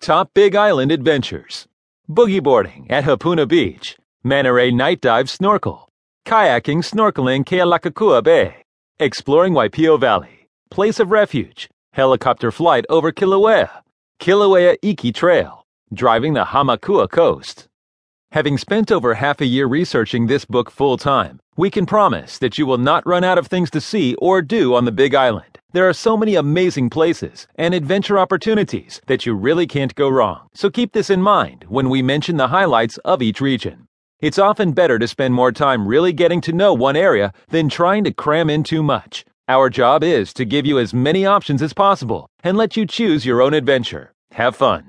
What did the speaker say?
Top Big Island Adventures. Boogie boarding at Hapuna Beach. Manta Ray Night Dive Snorkel. Kayaking Snorkeling Kealakekua Bay. Exploring Waipio Valley. Place of Refuge. Helicopter flight over Kilauea. Kilauea Iki Trail. Driving the Hamakua Coast. Having spent over half a year researching this book full time, we can promise that you will not run out of things to see or do on the Big Island. There are so many amazing places and adventure opportunities that you really can't go wrong. So keep this in mind when we mention the highlights of each region. It's often better to spend more time really getting to know one area than trying to cram in too much. Our job is to give you as many options as possible and let you choose your own adventure. Have fun.